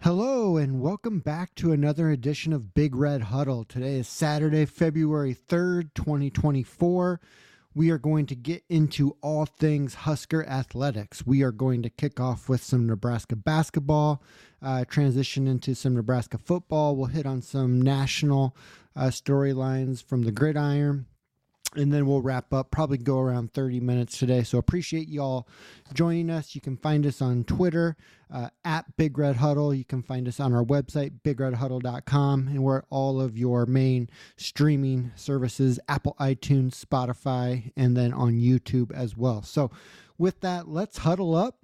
Hello, and welcome back to another edition of Big Red Huddle. Today is Saturday, February 3rd, 2024. We are going to get into all things Husker athletics. We are going to kick off with some Nebraska basketball, uh, transition into some Nebraska football. We'll hit on some national uh, storylines from the gridiron and then we'll wrap up probably go around 30 minutes today. So appreciate y'all joining us. You can find us on twitter uh, at big red huddle. You can find us on our website bigredhuddle.com and we're at all of your main streaming services apple itunes spotify and then on youtube as well. So with that let's huddle up.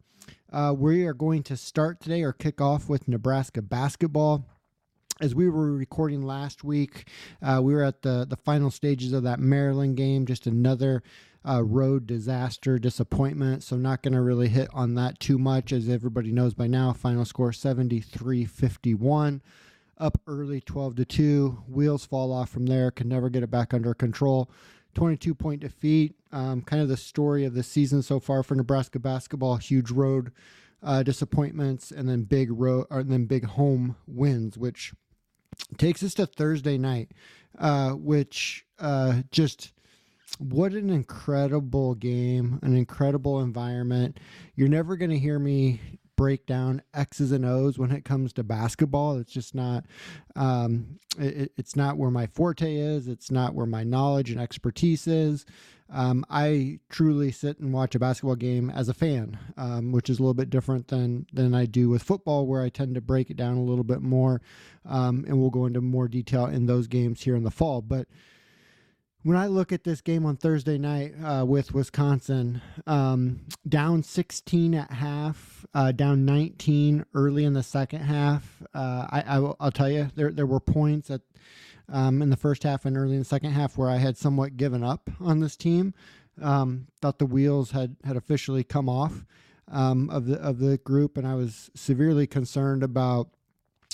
Uh, we are going to start today or kick off with nebraska basketball as we were recording last week, uh, we were at the the final stages of that Maryland game. Just another uh, road disaster, disappointment. So not going to really hit on that too much, as everybody knows by now. Final score 73-51. Up early, 12 to two. Wheels fall off from there. Can never get it back under control. 22 point defeat. Um, kind of the story of the season so far for Nebraska basketball. Huge road. Uh, disappointments and then big road and then big home wins, which takes us to Thursday night, uh, which uh, just what an incredible game, an incredible environment. You're never going to hear me break down X's and O's when it comes to basketball. It's just not, um, it, it's not where my forte is. It's not where my knowledge and expertise is. Um, I truly sit and watch a basketball game as a fan, um, which is a little bit different than than I do with football, where I tend to break it down a little bit more, um, and we'll go into more detail in those games here in the fall. But when I look at this game on Thursday night uh, with Wisconsin, um, down 16 at half, uh, down 19 early in the second half. Uh, I, I will, I'll tell you, there there were points at um, in the first half and early in the second half where I had somewhat given up on this team. Um, thought the wheels had had officially come off um, of the of the group, and I was severely concerned about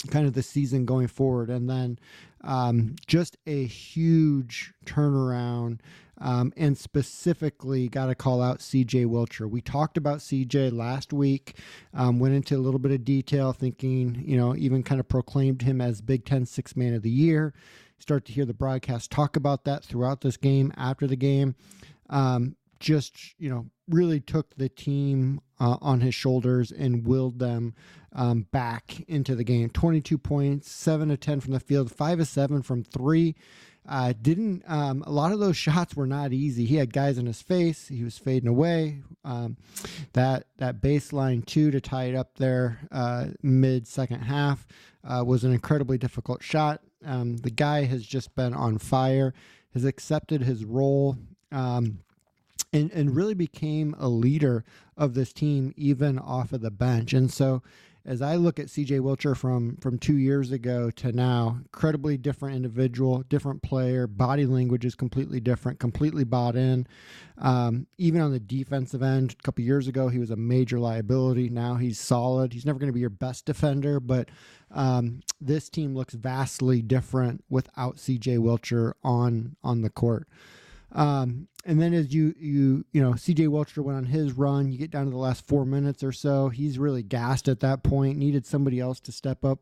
kind of the season going forward. And then um, just a huge turnaround. Um, and specifically, got to call out CJ Wilcher. We talked about CJ last week, um, went into a little bit of detail, thinking, you know, even kind of proclaimed him as Big Ten Six Man of the Year. Start to hear the broadcast talk about that throughout this game, after the game. Um, just, you know, really took the team uh, on his shoulders and willed them um, back into the game. 22 points, 7 to 10 from the field, 5 to 7 from 3. Uh, didn't um, a lot of those shots were not easy. He had guys in his face. He was fading away. Um, that that baseline two to tie it up there uh, mid second half uh, was an incredibly difficult shot. Um, the guy has just been on fire. Has accepted his role. Um, and, and really became a leader of this team even off of the bench. And so as I look at CJ Wilcher from from two years ago to now, incredibly different individual, different player, body language is completely different, completely bought in. Um, even on the defensive end, a couple years ago, he was a major liability. Now he's solid. He's never going to be your best defender, but um, this team looks vastly different without CJ Wilcher on on the court. Um, and then as you you you know CJ Wilcher went on his run, you get down to the last four minutes or so. He's really gassed at that point. Needed somebody else to step up,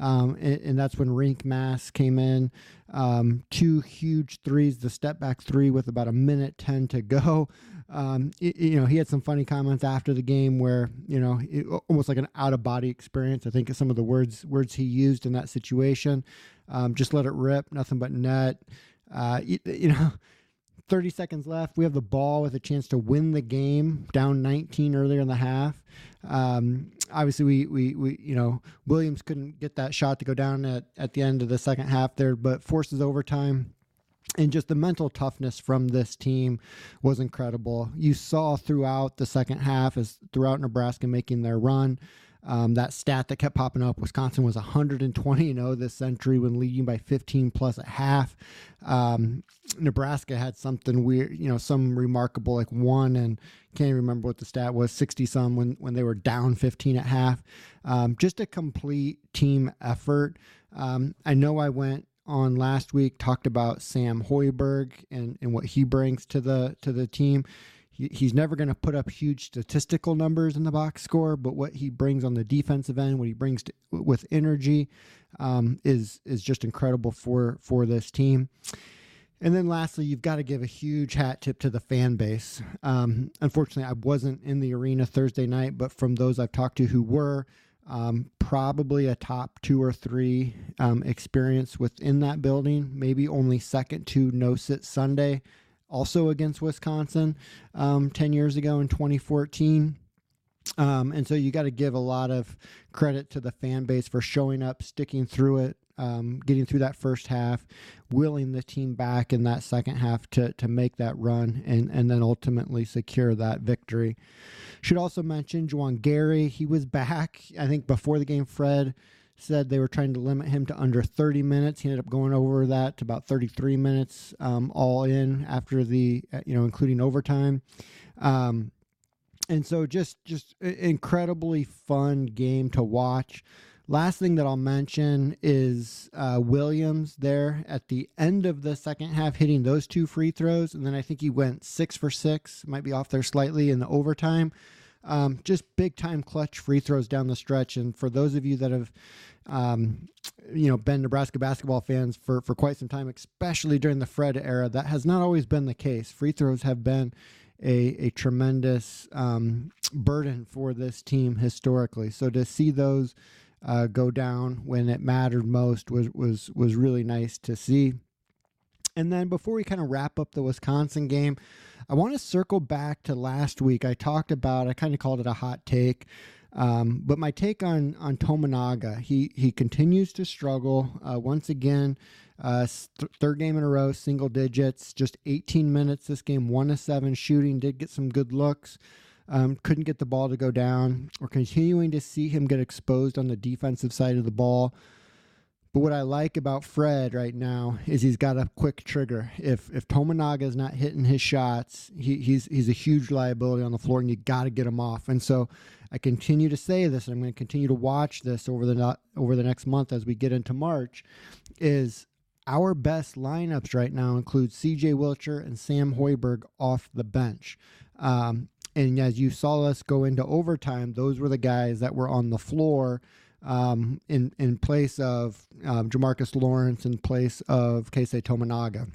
um, and, and, that's when Rienk Mast came in. Um, two huge threes, the step back three with about a minute ten to go. Um, it, you know he had some funny comments after the game where you know it, almost like an out of body experience. I think some of the words words he used in that situation. Um, just let it rip, nothing but net. Uh, you, you know 30 seconds left. We have the ball with a chance to win the game, down 19 earlier in the half. Um, obviously, we, we, we, you know, Williams couldn't get that shot to go down at, at the end of the second half there, but forces overtime. And just the mental toughness from this team was incredible. You saw throughout the second half, as throughout Nebraska making their run, um, that stat that kept popping up Wisconsin was 120 0 this century when leading by 15 plus at half. Um, Nebraska had something weird, you know, some remarkable like one and can't remember what the stat was 60 some when, when they were down 15 at half. Um, just a complete team effort. Um, I know I went on last week talked about Sam Hoiberg and, and what he brings to the to the team he's never going to put up huge statistical numbers in the box score, but what he brings on the defensive end, what he brings to, with energy, um, is is just incredible for for this team. And then lastly, you've got to give a huge hat tip to the fan base. Um, unfortunately, I wasn't in the arena Thursday night, but from those I've talked to who were, um, probably a top two or three um, experience within that building, maybe only second to No Sit Sunday, also against Wisconsin um, 10 years ago in 2014. Um, and so you got to give a lot of credit to the fan base for showing up, sticking through it, um, getting through that first half, willing the team back in that second half to to make that run and and then ultimately secure that victory. Should also mention Juwan Gary. He was back. I think before the game, Fred said they were trying to limit him to under 30 minutes. He ended up going over that to about 33 minutes, um, all in after the you know including overtime. Um, and so just just incredibly fun game to watch. Last thing that I'll mention is uh, Williams there at the end of the second half hitting those two free throws. And then I think he went six for six, might be off there slightly in the overtime. Um, just big time clutch free throws down the stretch. And for those of you that have, um, you know, been Nebraska basketball fans for, for quite some time, especially during the Fred era, that has not always been the case. Free throws have been a, a tremendous um, burden for this team historically. So to see those uh, go down when it mattered most was was was really nice to see. And then before we kind of wrap up the Wisconsin game, I want to circle back to last week. I talked about I kind of called it a hot take. Um, but my take on on Tominaga, he he continues to struggle uh, once again. Uh, th- third game in a row, single digits, just 18 minutes this game, one to seven shooting. Did get some good looks um, couldn't get the ball to go down. We're continuing to see him get exposed on the defensive side of the ball. But what I like about Fred right now is he's got a quick trigger. If if Tominaga is not hitting his shots, he, he's he's a huge liability on the floor, and you got to get him off. And so I continue to say this, and I'm going to continue to watch this over the over the next month as we get into March. Is our best lineups right now include C.J. Wilcher and Sam Hoiberg off the bench. Um, and as you saw us go into overtime, those were the guys that were on the floor um, in in place of um, Jamarques Lawrence, in place of Keisei Tominaga.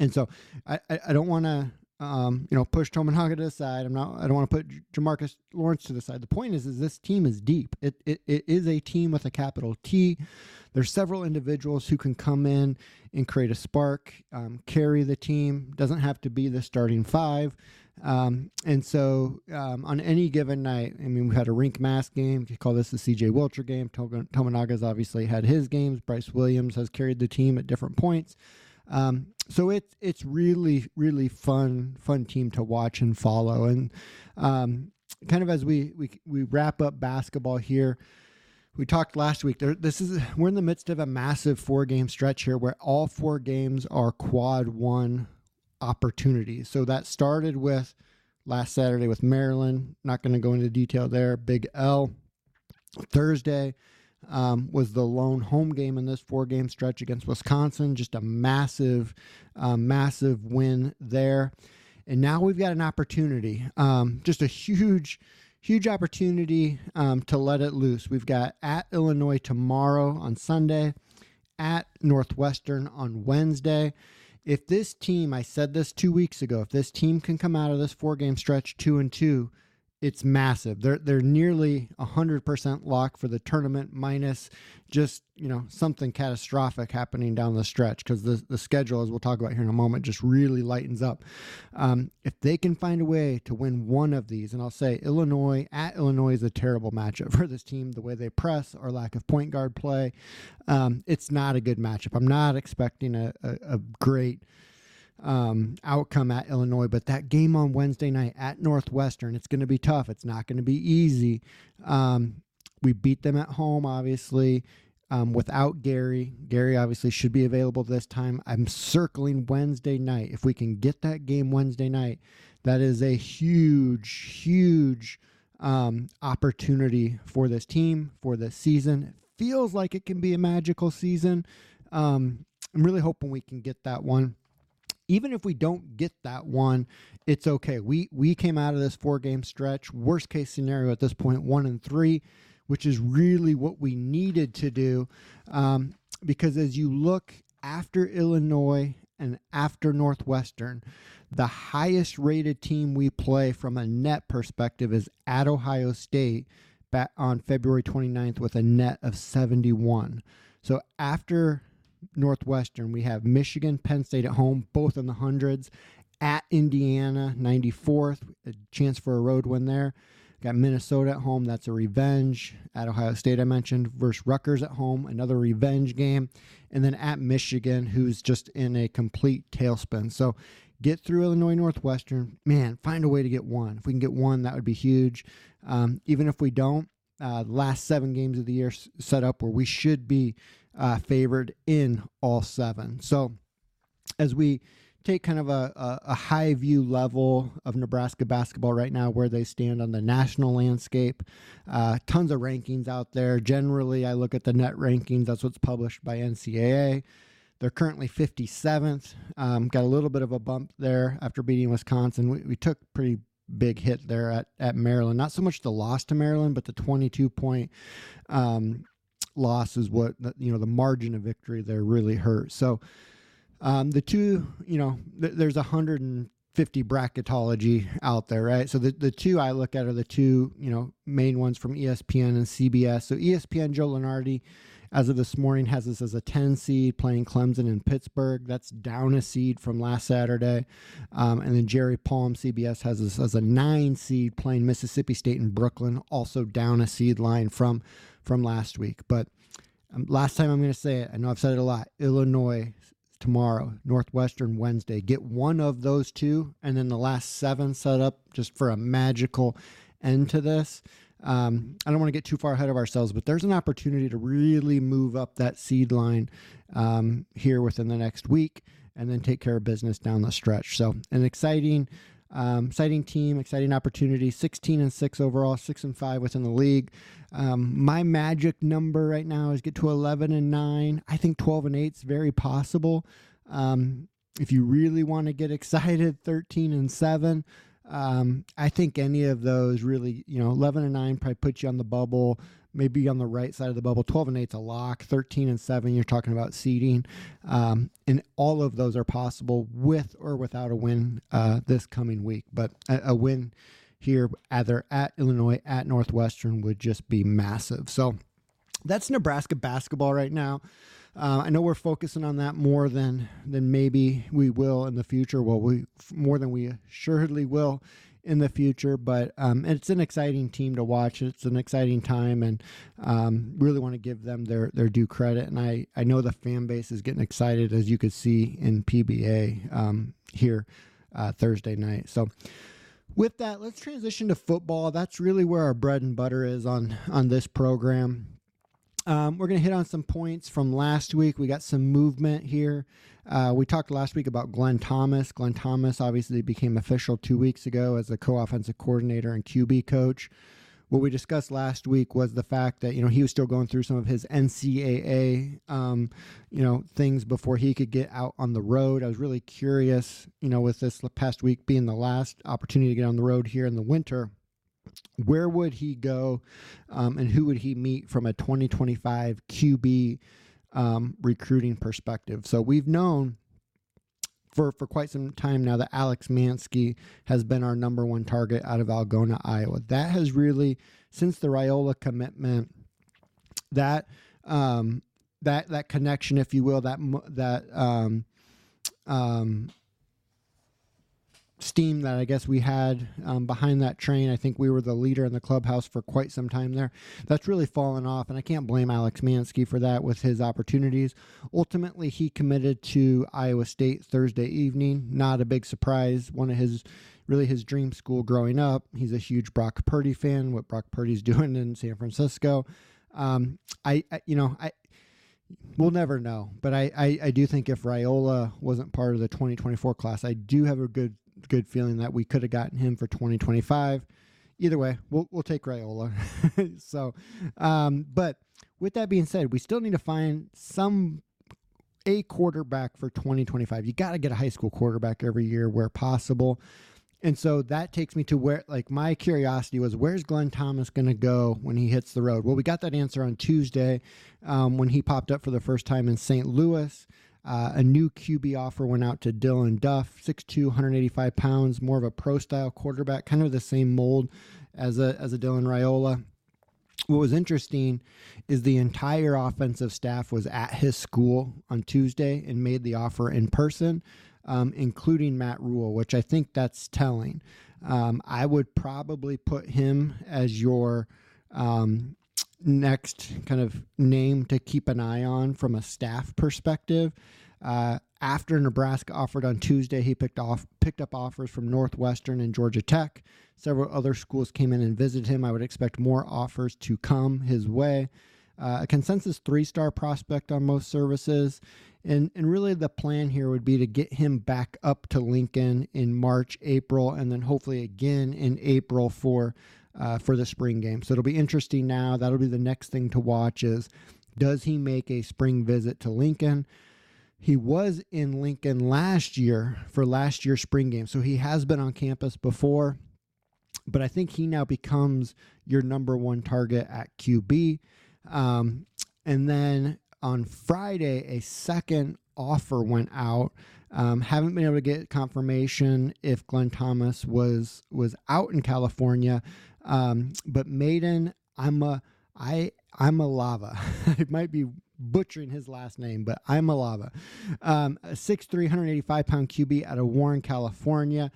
And so I, I, I don't want to um, you know push Tominaga to the side. I'm not. I don't want to put Jamarques Lawrence to the side. The point is, is this team is deep. It, it it is a team with a capital T. There's several individuals who can come in and create a spark, um, carry the team. Doesn't have to be the starting five. Um, and so um, on any given night, I mean, we've had a Rienk Mast game. You call this the CJ Wilcher game. Tominaga's obviously had his games. Brice Williams has carried the team at different points. Um, so it's it's really really fun fun team to watch and follow. And um, kind of as we we we wrap up basketball here, we talked last week. There, this is we're in the midst of a massive four game stretch here, where all four games are quad one opportunities. So that started with last Saturday with Maryland. Not going to go into detail there. Big L. Thursday um, was the lone home game in this four game stretch against Wisconsin. Just a massive, uh, massive win there. And now we've got an opportunity, um, just a huge, huge opportunity um, to let it loose. We've got at Illinois tomorrow on Sunday, at Northwestern on Wednesday if this team, I said this two weeks ago, if this team can come out of this four game stretch two and two, it's massive. They're they're nearly hundred percent lock for the tournament, minus just you know something catastrophic happening down the stretch because the the schedule, as we'll talk about here in a moment, just really lightens up. Um, if they can find a way to win one of these, and I'll say Illinois at Illinois is a terrible matchup for this team. The way they press or lack of point guard play, um, it's not a good matchup. I'm not expecting a, a, a great um, outcome at Illinois. But that game on Wednesday night at Northwestern, it's going to be tough. It's not going to be easy. Um, we beat them at home, obviously. Um, without Gary, Gary obviously should be available this time. I'm circling Wednesday night. If we can get that game Wednesday night, that is a huge, huge um, opportunity for this team for this season. It feels like it can be a magical season. Um, I'm really hoping we can get that one. Even if we don't get that one, it's okay. We we came out of this four game stretch, worst case scenario at this point, one and three, which is really what we needed to do. Um, because as you look after Illinois and after Northwestern, the highest rated team we play from a net perspective is at Ohio State on February 29th with a net of 71. So after Northwestern, we have Michigan, Penn State at home, both in the hundreds. At Indiana, 94th, a chance for a road win there. Got Minnesota at home. That's a revenge. At Ohio State, I mentioned, versus Rutgers at home, another revenge game. And then at Michigan, who's just in a complete tailspin. So get through Illinois Northwestern. Man, find a way to get one. If we can get one, that would be huge. Um, even if we don't, uh, last seven games of the year set up where we should be uh, favored in all seven. So as we take kind of a, a, a, high view level of Nebraska basketball right now, where they stand on the national landscape. Uh, tons of rankings out there. Generally, I look at the net rankings. That's what's published by NCAA. They're currently 57th. Um, got a little bit of a bump there after beating Wisconsin. We, we took pretty big hit there at, at Maryland. Not so much the loss to Maryland, but the 22 point um, loss is what, you know, the margin of victory there really hurt. So, um, the two, you know, th- there's 150 bracketology out there, right? So the, the two I look at are the two, you know, main ones from ESPN and CBS. So ESPN, Joe Lunardi, as of this morning, has this as a 10 seed playing Clemson in Pittsburgh. That's down a seed from last Saturday. Um, and then Jerry Palm, CBS, has this as a nine seed playing Mississippi State in Brooklyn, also down a seed line from from last week. But um, last time I'm going to say it, I know I've said it a lot. Illinois tomorrow, Northwestern Wednesday. Get one of those two, and then the last seven set up just for a magical end to this. Um, I don't want to get too far ahead of ourselves, but there's an opportunity to really move up that seed line um, here within the next week and then take care of business down the stretch. So, an exciting. Um, exciting team, exciting opportunity. 16 and 6 overall, 6 and 5 within the league. Um, my magic number right now is get to 11 and 9. I think 12 and 8 is very possible. Um, if you really want to get excited, 13 and 7. Um, I think any of those really, you know, 11 and 9 probably put you on the bubble, maybe on the right side of the bubble. 12 and 8 is a lock. 13 and 7, you're talking about seeding. Um, and all of those are possible with or without a win uh, this coming week. But a, a win here, either at Illinois, at Northwestern, would just be massive. So that's Nebraska basketball right now. Uh, I know we're focusing on that more than than maybe we will in the future. Well, we more than we assuredly will in the future. But um, it's an exciting team to watch. It's an exciting time, and um, really want to give them their their due credit. And I I know the fan base is getting excited as you could see in PBA um, here uh, Thursday night. So with that, let's transition to football. That's really where our bread and butter is on on this program. Um, we're going to hit on some points from last week. We got some movement here. Uh, we talked last week about Glenn Thomas. Glenn Thomas obviously became official two weeks ago as the co offensive coordinator and QB coach. What we discussed last week was the fact that you know he was still going through some of his NCAA um, you know things before he could get out on the road. I was really curious, you know, with this past week being the last opportunity to get on the road here in the winter where would he go um, and who would he meet from a 2025 QB um, recruiting perspective? So we've known for, for quite some time now that Alex Manske has been our number one target out of Algona, Iowa. That has really, since the Raiola commitment, that um, that that connection, if you will, that that um, um, steam that I guess we had um, behind that train. I think we were the leader in the clubhouse for quite some time there. That's really fallen off, and I can't blame Alex Manske for that with his opportunities. Ultimately, he committed to Iowa State Thursday evening. Not a big surprise. One of his really his dream school growing up. He's a huge Brock Purdy fan. What Brock Purdy's doing in San Francisco. Um, I, I, you know, I we'll never know. But I, I, I, do think if Raiola wasn't part of the 2024 class, I do have a good good feeling that we could have gotten him for 2025. Either way, we'll we'll take Raiola. so, um, but with that being said, we still need to find some a quarterback for 2025. You got to get a high school quarterback every year where possible. And so that takes me to where, like, my curiosity was where's Glenn Thomas going to go when he hits the road? Well, we got that answer on Tuesday um, when he popped up for the first time in St. Louis. Uh, a new QB offer went out to Dylan Duff, 6'2, 185 pounds, more of a pro style quarterback, kind of the same mold as a, as a Dylan Raiola. What was interesting is the entire offensive staff was at his school on Tuesday and made the offer in person um, including Matt Rhule, which I think that's telling. Um, I would probably put him as your um, next kind of name to keep an eye on from a staff perspective. Uh, after Nebraska offered on Tuesday, he picked off picked up offers from Northwestern and Georgia Tech. Several other schools came in and visited him. I would expect more offers to come his way. Uh, a consensus three star prospect on most services. And, and really, the plan here would be to get him back up to Lincoln in March, April, and then hopefully again in April for uh, for the spring game. So it'll be interesting now. That'll be the next thing to watch is does he make a spring visit to Lincoln? He was in Lincoln last year for last year's spring game. So he has been on campus before, but I think he now becomes your number one target at QB. Um, and then on Friday, a second offer went out. Um, haven't been able to get confirmation if Glenn Thomas was was out in California, um, but Madden, I'm a I I'm a lava. it might be butchering his last name, but I'm a lava. Um, a 6'3", 185 pound QB out of Warren, California.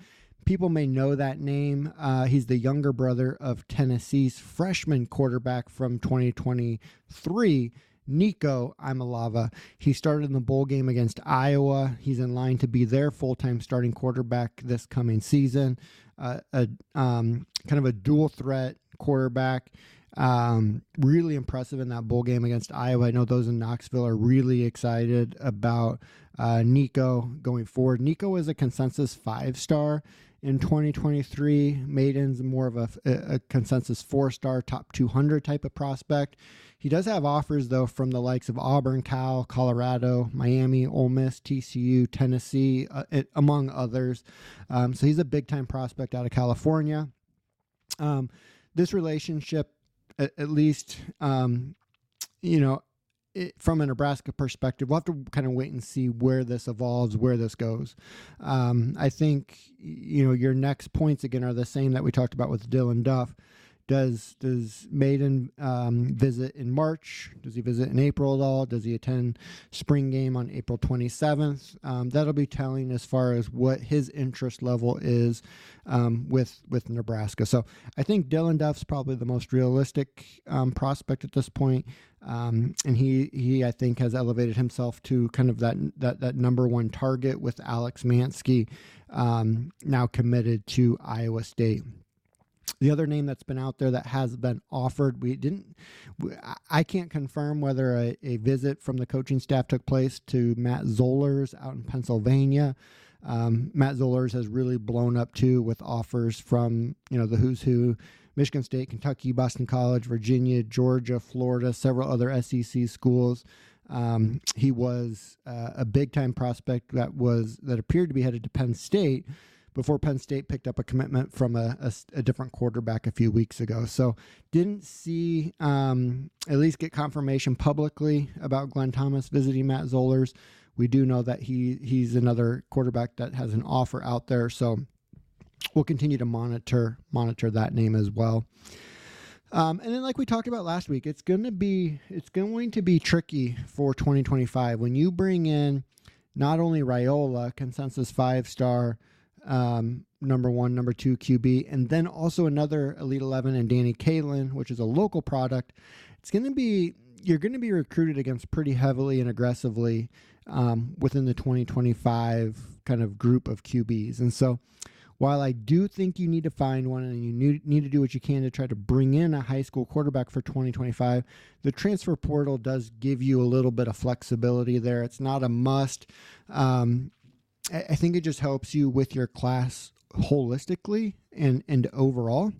People may know that name. Uh, he's the younger brother of Tennessee's freshman quarterback from 2023 Nico Iamaleava. He started in the bowl game against Iowa. He's in line to be their full time starting quarterback this coming season. A um, kind of a dual threat quarterback. Um, really impressive in that bowl game against Iowa. I know those in Knoxville are really excited about uh, Nico going forward. Nico is a consensus five star in 2023. Madden's more of a, a consensus four star, top 200 type of prospect. He does have offers, though, from the likes of Auburn, Cal, Colorado, Miami, Ole Miss, TCU, Tennessee, uh, it, among others. Um, so he's a big time prospect out of California. Um, this relationship, at, at least, um, you know, it, from a Nebraska perspective, we'll have to kind of wait and see where this evolves, where this goes. Um, I think you know your next points again are the same that we talked about with Dylan Duff. Does does Madden um, visit in March? Does he visit in April at all? Does he attend spring game on April 27th? Um, that'll be telling as far as what his interest level is um, with with Nebraska. So I think Dylan Duff's probably the most realistic um, prospect at this point, um, and he he I think has elevated himself to kind of that that that number one target with Alex Manske um, now committed to Iowa State. The other name that's been out there that has been offered, we didn't, I can't confirm whether a, a visit from the coaching staff took place to Matt Zollers out in Pennsylvania. Um, Matt Zollers has really blown up too with offers from, you know, the who's who, Michigan State, Kentucky, Boston College, Virginia, Georgia, Florida, several other SEC schools. Um, he was uh, a big time prospect that was that appeared to be headed to Penn State before Penn State picked up a commitment from a, a, a different quarterback a few weeks ago. So didn't see um, at least get confirmation publicly about Glenn Thomas visiting Matt Zollers. We do know that he he's another quarterback that has an offer out there. So we'll continue to monitor monitor that name as well. Um, and then, like we talked about last week, it's going to be it's going to be tricky for 2025 when you bring in not only Raiola, consensus five star, um, number one, number two QB, and then also another Elite 11 and Danny Kaelin, which is a local product. It's going to be, you're going to be recruited against pretty heavily and aggressively um, within the 2025 kind of group of QBs. And so, while I do think you need to find one and you need to do what you can to try to bring in a high school quarterback for 2025, the transfer portal does give you a little bit of flexibility there. It's not a must. Um, I think it just helps you with your class holistically and and overall.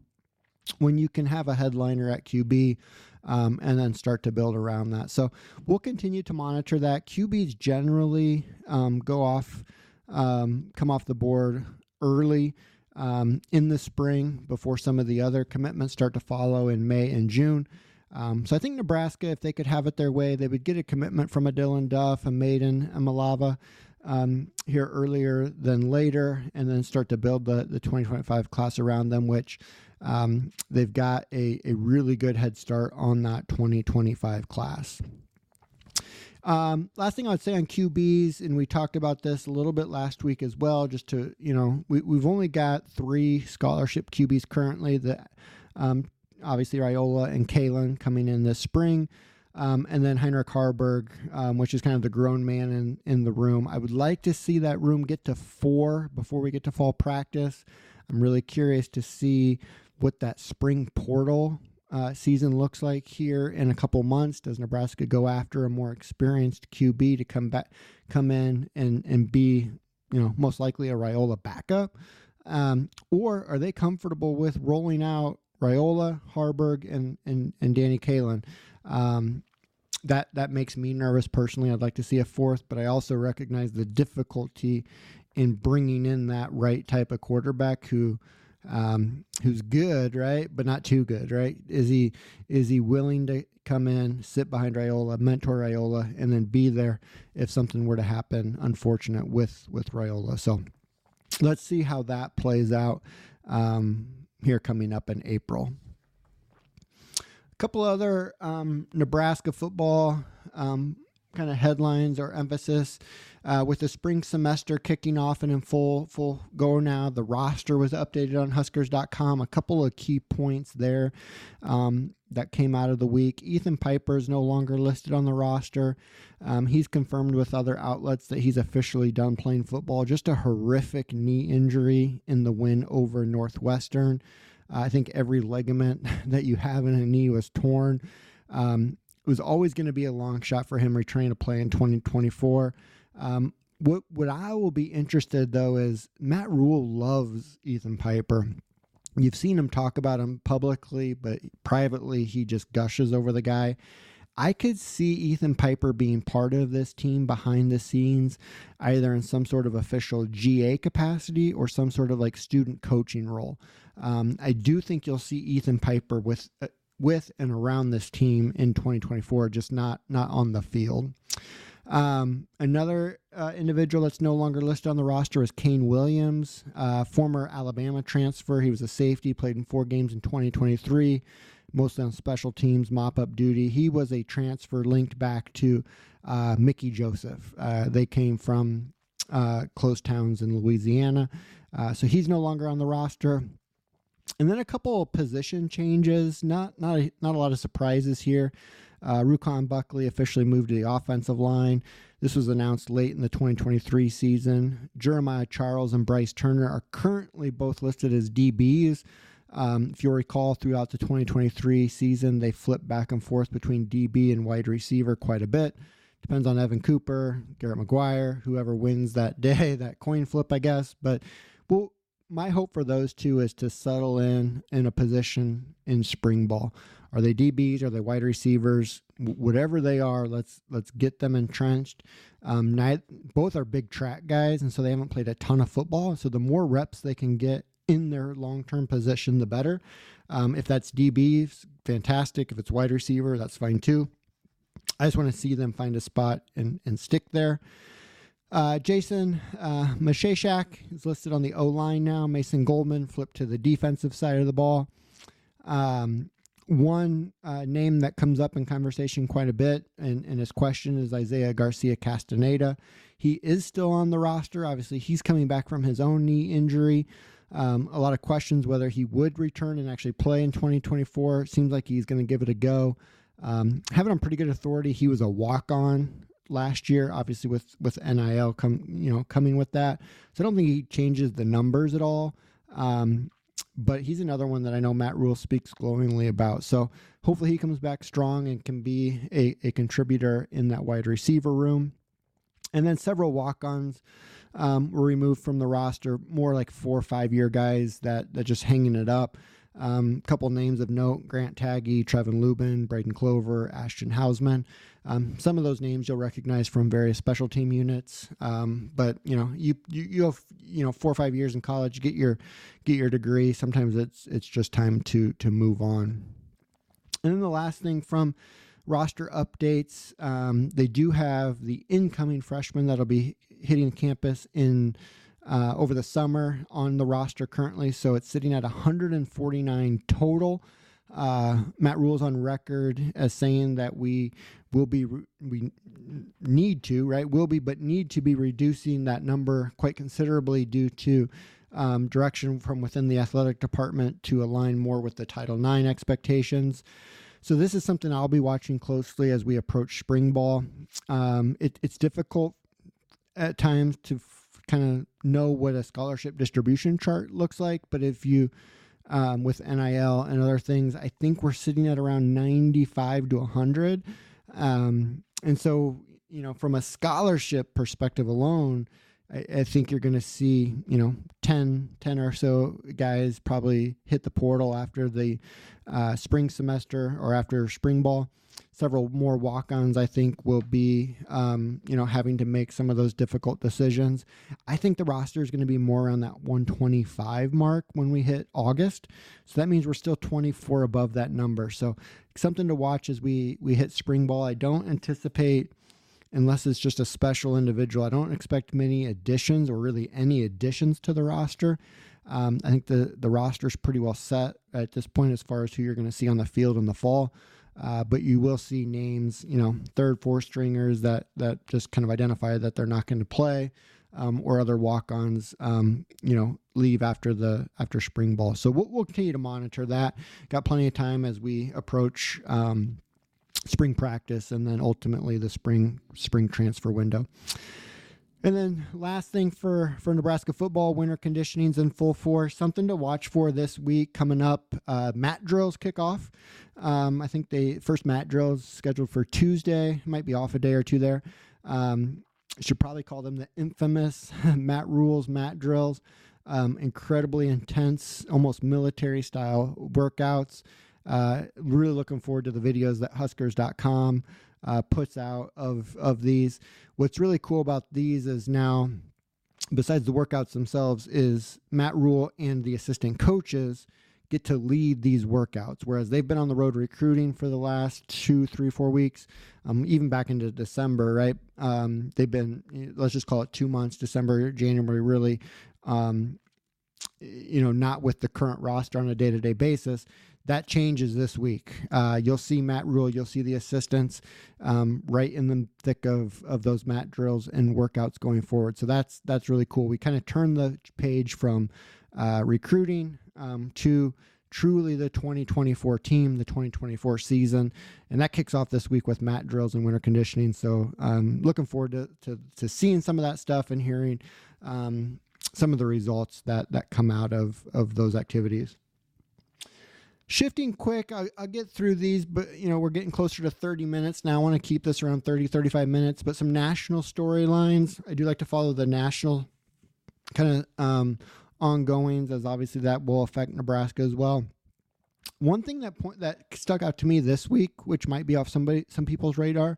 when you can have a headliner at QB um, and then start to build around that. So we'll continue to monitor that. QBs generally um, go off, um, come off the board early um, in the spring before some of the other commitments start to follow in May and June. Um, so I think Nebraska, if they could have it their way, they would get a commitment from a Dylan Duff, a Madden, a Malava um, here earlier than later, and then start to build the, the 2025 class around them, which um, they've got a, a really good head start on that 2025 class. Um, last thing I'd say on QBs, and we talked about this a little bit last week as well, just to, you know, we, we've only got three scholarship QBs currently that um, obviously Raiola and Kaelin coming in this spring. Um, and then Heinrich Haarberg, um, which is kind of the grown man in, in the room. I would like to see that room get to four before we get to fall practice. I'm really curious to see what that spring portal uh, season looks like here in a couple months. Does Nebraska go after a more experienced QB to come back, come in and and be, you know, most likely a Raiola backup, um, or are they comfortable with rolling out Raiola, Haarberg, and and and Danny Kaelin? Um, that that makes me nervous personally. I'd like to see a fourth, but I also recognize the difficulty in bringing in that right type of quarterback who um, who's good, right, but not too good, right? Is he is he willing to come in, sit behind Raiola, mentor Raiola, and then be there if something were to happen unfortunate with with Raiola? So let's see how that plays out um, here coming up in April. Couple other um, Nebraska football um, kind of headlines or emphasis. Uh, with the spring semester kicking off and in full full go now, the roster was updated on Huskers.com. A couple of key points there um, that came out of the week. Ethan Piper is no longer listed on the roster. Um, he's confirmed with other outlets that he's officially done playing football. Just a horrific knee injury in the win over Northwestern. I think every ligament that you have in a knee was torn. Um, it was always going to be a long shot for him returning to play in 2024. Um, what what I will be interested though is Matt Rhule loves Ethan Piper. You've seen him talk about him publicly, but privately he just gushes over the guy. I could see Ethan Piper being part of this team behind the scenes, either in some sort of official GA capacity or some sort of like student coaching role. Um, I do think you'll see Ethan Piper with uh, with and around this team in 2024, just not not on the field. Um, another uh, individual that's no longer listed on the roster is Kaine Williams, uh, former Alabama transfer. He was a safety, played in four games in 2023, mostly on special teams, mop up duty. He was a transfer linked back to uh, Mickey Joseph. Uh, they came from uh, close towns in Louisiana. Uh, so he's no longer on the roster. And then a couple of position changes, not not a, not a lot of surprises here. Uh, Ru'Quan Buckley officially moved to the offensive line. This was announced late in the 2023 season. Jeremiah Charles and Bryce Turner are currently both listed as DBs. Um, if you'll recall, throughout the 2023 season, they flipped back and forth between DB and wide receiver quite a bit. Depends on Evan Cooper, Garret McGuire, whoever wins that day, that coin flip, I guess. But well, my hope for those two is to settle in in a position in spring ball. Are they DBs? Are they wide receivers? whatever they are, let's let's get them entrenched. Um, neither, both are big track guys, and so they haven't played a ton of football. So the more reps they can get in their long term position, the better. Um, if that's DB, fantastic. If it's wide receiver, that's fine too. I just want to see them find a spot and and stick there. Uh, Jason uh, is listed on the O line now. Mason Goldman flipped to the defensive side of the ball. Um, one uh, name that comes up in conversation quite a bit and, and his question is Isaiah Garcia Castaneda. He is still on the roster. Obviously, he's coming back from his own knee injury. Um, a lot of questions whether he would return and actually play in 2024. Seems like he's going to give it a go. Um, having on pretty good authority, he was a walk on last year, obviously with with NIL come you know coming with that. So I don't think he changes the numbers at all. Um, but he's another one that I know Matt Rhule speaks glowingly about. So hopefully he comes back strong and can be a, a contributor in that wide receiver room. And then several walk-ons um, were removed from the roster, more like four or five year guys that that just hanging it up. A um, couple names of note Grant Tagge, Trevin Lubin, Braden Clover, Ashton Hausman. Um, some of those names you'll recognize from various special team units. Um, but you know, you, you you have you know four or five years in college, get your get your degree. Sometimes it's it's just time to to move on. And then the last thing from roster updates, um, they do have the incoming freshmen that'll be hitting campus in uh, over the summer on the roster currently. So it's sitting at 149 total. Uh, Matt Rhule's on record as saying that we will be we need to right will be but need to be reducing that number quite considerably due to um, direction from within the athletic department to align more with the Title IX expectations. So this is something I'll be watching closely as we approach spring ball. Um, it, it's difficult at times to kind of know what a scholarship distribution chart looks like. But if you, um, with NIL and other things, I think we're sitting at around 95 to 100. Um, and so, you know, from a scholarship perspective alone, I, I think you're going to see, you know, 10, 10 or so guys probably hit the portal after the uh, spring semester or after spring ball several more walk-ons i think will be um, you know having to make some of those difficult decisions. I think the roster is going to be more around that 125 mark when we hit august. So that means we're still 24 above that number. So something to watch as we we hit spring ball. I don't anticipate unless it's just a special individual i don't expect many additions or really any additions to the roster. Um, I think the the roster is pretty well set at this point as far as who you're going to see on the field in the fall. Uh, but you will see names, you know, third, fourth stringers that that just kind of identify that they're not going to play, um, or other walk-ons, um, you know, leave after the after spring ball. So we'll, we'll continue to monitor that. Got plenty of time as we approach um, spring practice and then ultimately the spring spring transfer window. And then last thing for for Nebraska football, winter conditioning's in full force. Something to watch for this week coming up. Uh, mat drills kick off. Um, I think the first mat drills scheduled for Tuesday. Might be off a day or two there. Um, should probably call them the infamous Matt Rhule's, mat drills. Um, incredibly intense, almost military style workouts. Uh, really looking forward to the videos that Huskers.com uh, puts out of of these. What's really cool about these is now, besides the workouts themselves, is Matt Rhule and the assistant coaches get to lead these workouts, whereas they've been on the road recruiting for the last two, three, four weeks, um, even back into December, right? Um, they've been, let's just call it two months, December, January, really, um, you know, not with the current roster on a day to day basis. That changes this week. Uh, you'll see Matt Rhule, you'll see the assistants um, right in the thick of of those mat drills and workouts going forward. So that's that's really cool. We kind of turn the page from uh, recruiting um, to truly the 2024 team, the 2024 season, and that kicks off this week with mat drills and winter conditioning. So um, looking forward to, to, to seeing some of that stuff and hearing um, some of the results that that come out of of those activities. Shifting quick, I'll, I'll, get through these, but you know, we're getting closer to 30 minutes now. I want to keep this around 30, 35 minutes, but some national storylines. I do like to follow the national kind of um, ongoings, as obviously that will affect Nebraska as well. One thing that point that stuck out to me this week, which might be off somebody some people's radar,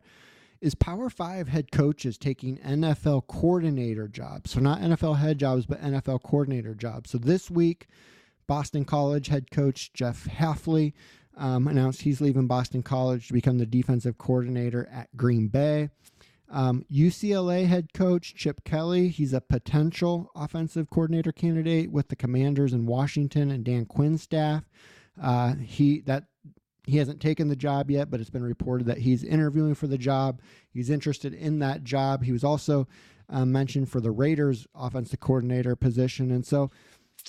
is Power Five head coaches taking NFL coordinator jobs. So not NFL head jobs, but NFL coordinator jobs. So this week, Boston College head coach Jeff Hafley um, announced he's leaving Boston College to become the defensive coordinator at Green Bay. Um, UCLA head coach Chip Kelly, he's a potential offensive coordinator candidate with the Commanders in Washington and Dan Quinn staff. Uh, he that he hasn't taken the job yet, but it's been reported that he's interviewing for the job. He's interested in that job. He was also uh, mentioned for the Raiders offensive coordinator position, and so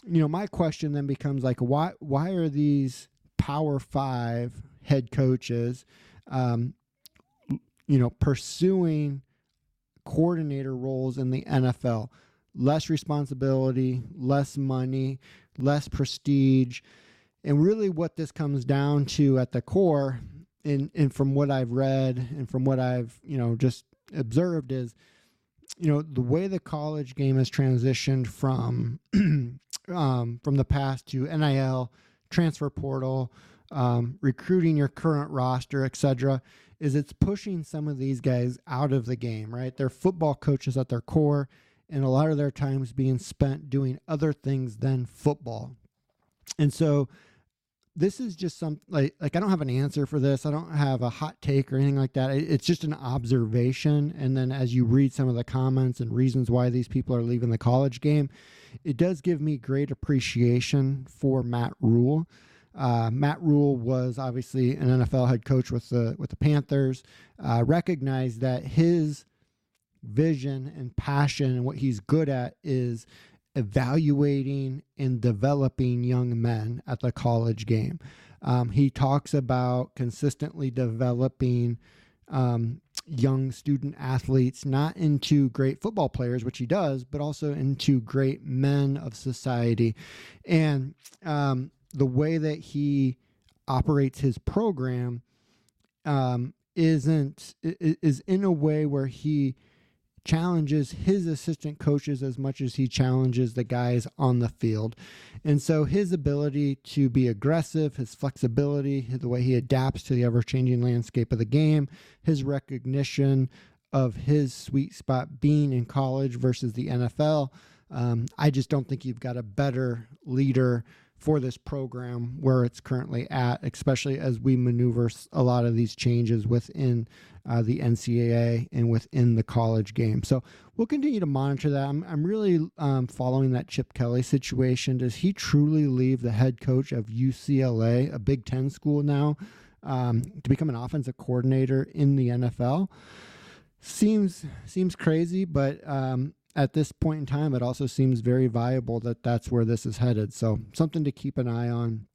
you know, my question then becomes like, why why are these Power Five head coaches, um, you know, pursuing coordinator roles in the NFL? Less responsibility, less money, less prestige, and really what this comes down to at the core, and and from what I've read and from what I've you know just observed is you know the way the college game has transitioned from um, from the past to NIL transfer portal, um, recruiting your current roster, etc., is it's pushing some of these guys out of the game, right? They're football coaches at their core, and a lot of their times being spent doing other things than football. And so this is just some like like I don't have an answer for this. I don't have a hot take or anything like that. It's just an observation. And then as you read some of the comments and reasons why these people are leaving the college game, it does give me great appreciation for Matt Rhule. Uh, Matt Rhule was obviously an NFL head coach with the with the Panthers. Uh, recognized that his vision and passion and what he's good at is evaluating and developing young men at the college game. Um, he talks about consistently developing um, young student athletes, not into great football players, which he does, but also into great men of society. And um, the way that he operates his program um, isn't is in a way where he challenges his assistant coaches as much as he challenges the guys on the field. And so his ability to be aggressive, his flexibility, the way he adapts to the ever changing landscape of the game, his recognition of his sweet spot being in college versus the NFL. Um, I just don't think you've got a better leader for this program where it's currently at, especially as we maneuver a lot of these changes within uh, the NCAA and within the college game. So we'll continue to monitor that. I'm, I'm really um, following that Chip Kelly situation. Does he truly leave the head coach of UCLA, a Big Ten school now, um, to become an offensive coordinator in the NFL? Seems seems crazy, but um, at this point in time, it also seems very viable that that's where this is headed. So something to keep an eye on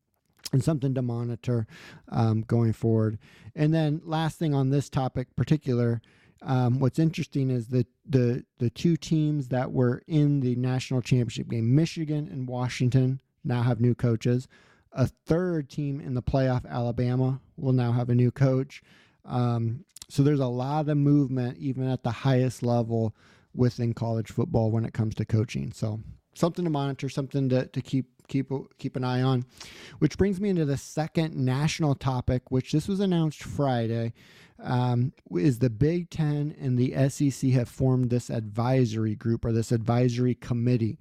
and something to monitor um, going forward. And then last thing on this topic particular, um, what's interesting is that the the two teams that were in the national championship game, Michigan and Washington, now have new coaches. A third team in the playoff, Alabama, will now have a new coach. Um, so there's a lot of movement, even at the highest level within college football when it comes to coaching. So something to monitor, something to, to keep keep keep an eye on. Which brings me into the second national topic, which this was announced Friday. Um, is the Big Ten and the SEC have formed this advisory group or this advisory committee.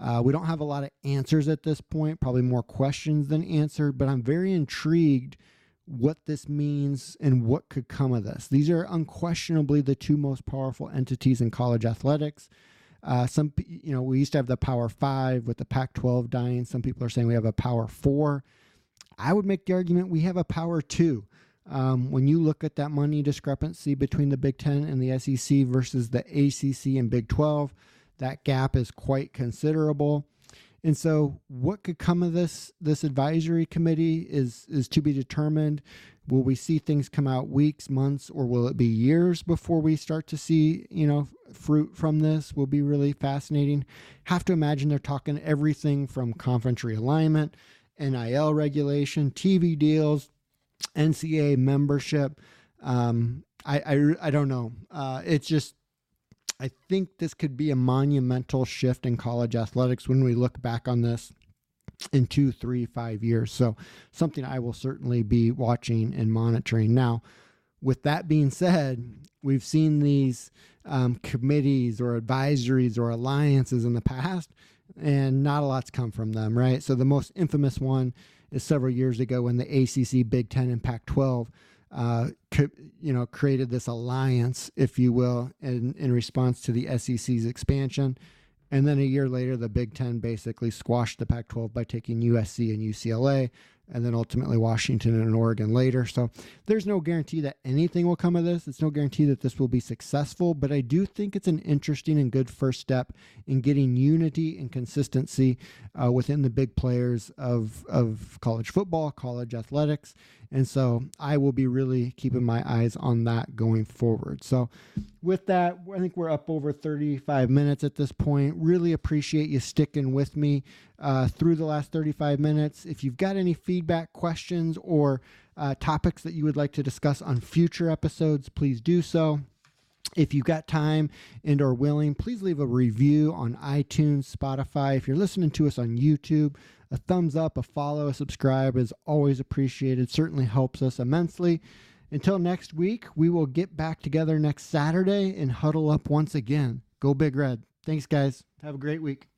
Uh, we don't have a lot of answers at this point, probably more questions than answered, but I'm very intrigued what this means and what could come of this. These are unquestionably the two most powerful entities in college athletics. Uh, some, you know, we used to have the Power Five with the Pac 12 dying. Some people are saying we have a Power Four. I would make the argument we have a Power Two. Um, when you look at that money discrepancy between the Big Ten and the SEC versus the ACC and Big 12, that gap is quite considerable. And so, what could come of this this advisory committee is is to be determined. Will we see things come out weeks, months, or will it be years before we start to see, you know, fruit from this? Will be really fascinating. Have to imagine they're talking everything from conference realignment, NIL regulation, TV deals, NCA membership. Um, I, I, I don't know. Uh, it's just I think this could be a monumental shift in college athletics when we look back on this in two, three, five years. So, something I will certainly be watching and monitoring. Now, with that being said, we've seen these um, committees or advisories or alliances in the past, and not a lot's come from them, right? So, the most infamous one is several years ago when the ACC, Big Ten, and Pac 12 uh, you know, created this alliance, if you will, in, in response to the SEC's expansion. And then a year later, the Big Ten basically squashed the Pac 12 by taking USC and UCLA, and then ultimately Washington and Oregon later. So there's no guarantee that anything will come of this. It's no guarantee that this will be successful, but I do think it's an interesting and good first step in getting unity and consistency uh, within the big players of, of college football, college athletics. And so I will be really keeping my eyes on that going forward. So, with that, I think we're up over 35 minutes at this point. Really appreciate you sticking with me uh, through the last 35 minutes. If you've got any feedback, questions, or uh, topics that you would like to discuss on future episodes, please do so. If you've got time and are willing, please leave a review on iTunes, Spotify. If you're listening to us on YouTube, A thumbs up, a follow, a subscribe is always appreciated. Certainly helps us immensely. Until next week, we will get back together next Saturday and huddle up once again. Go Big Red. Thanks, guys. Have a great week.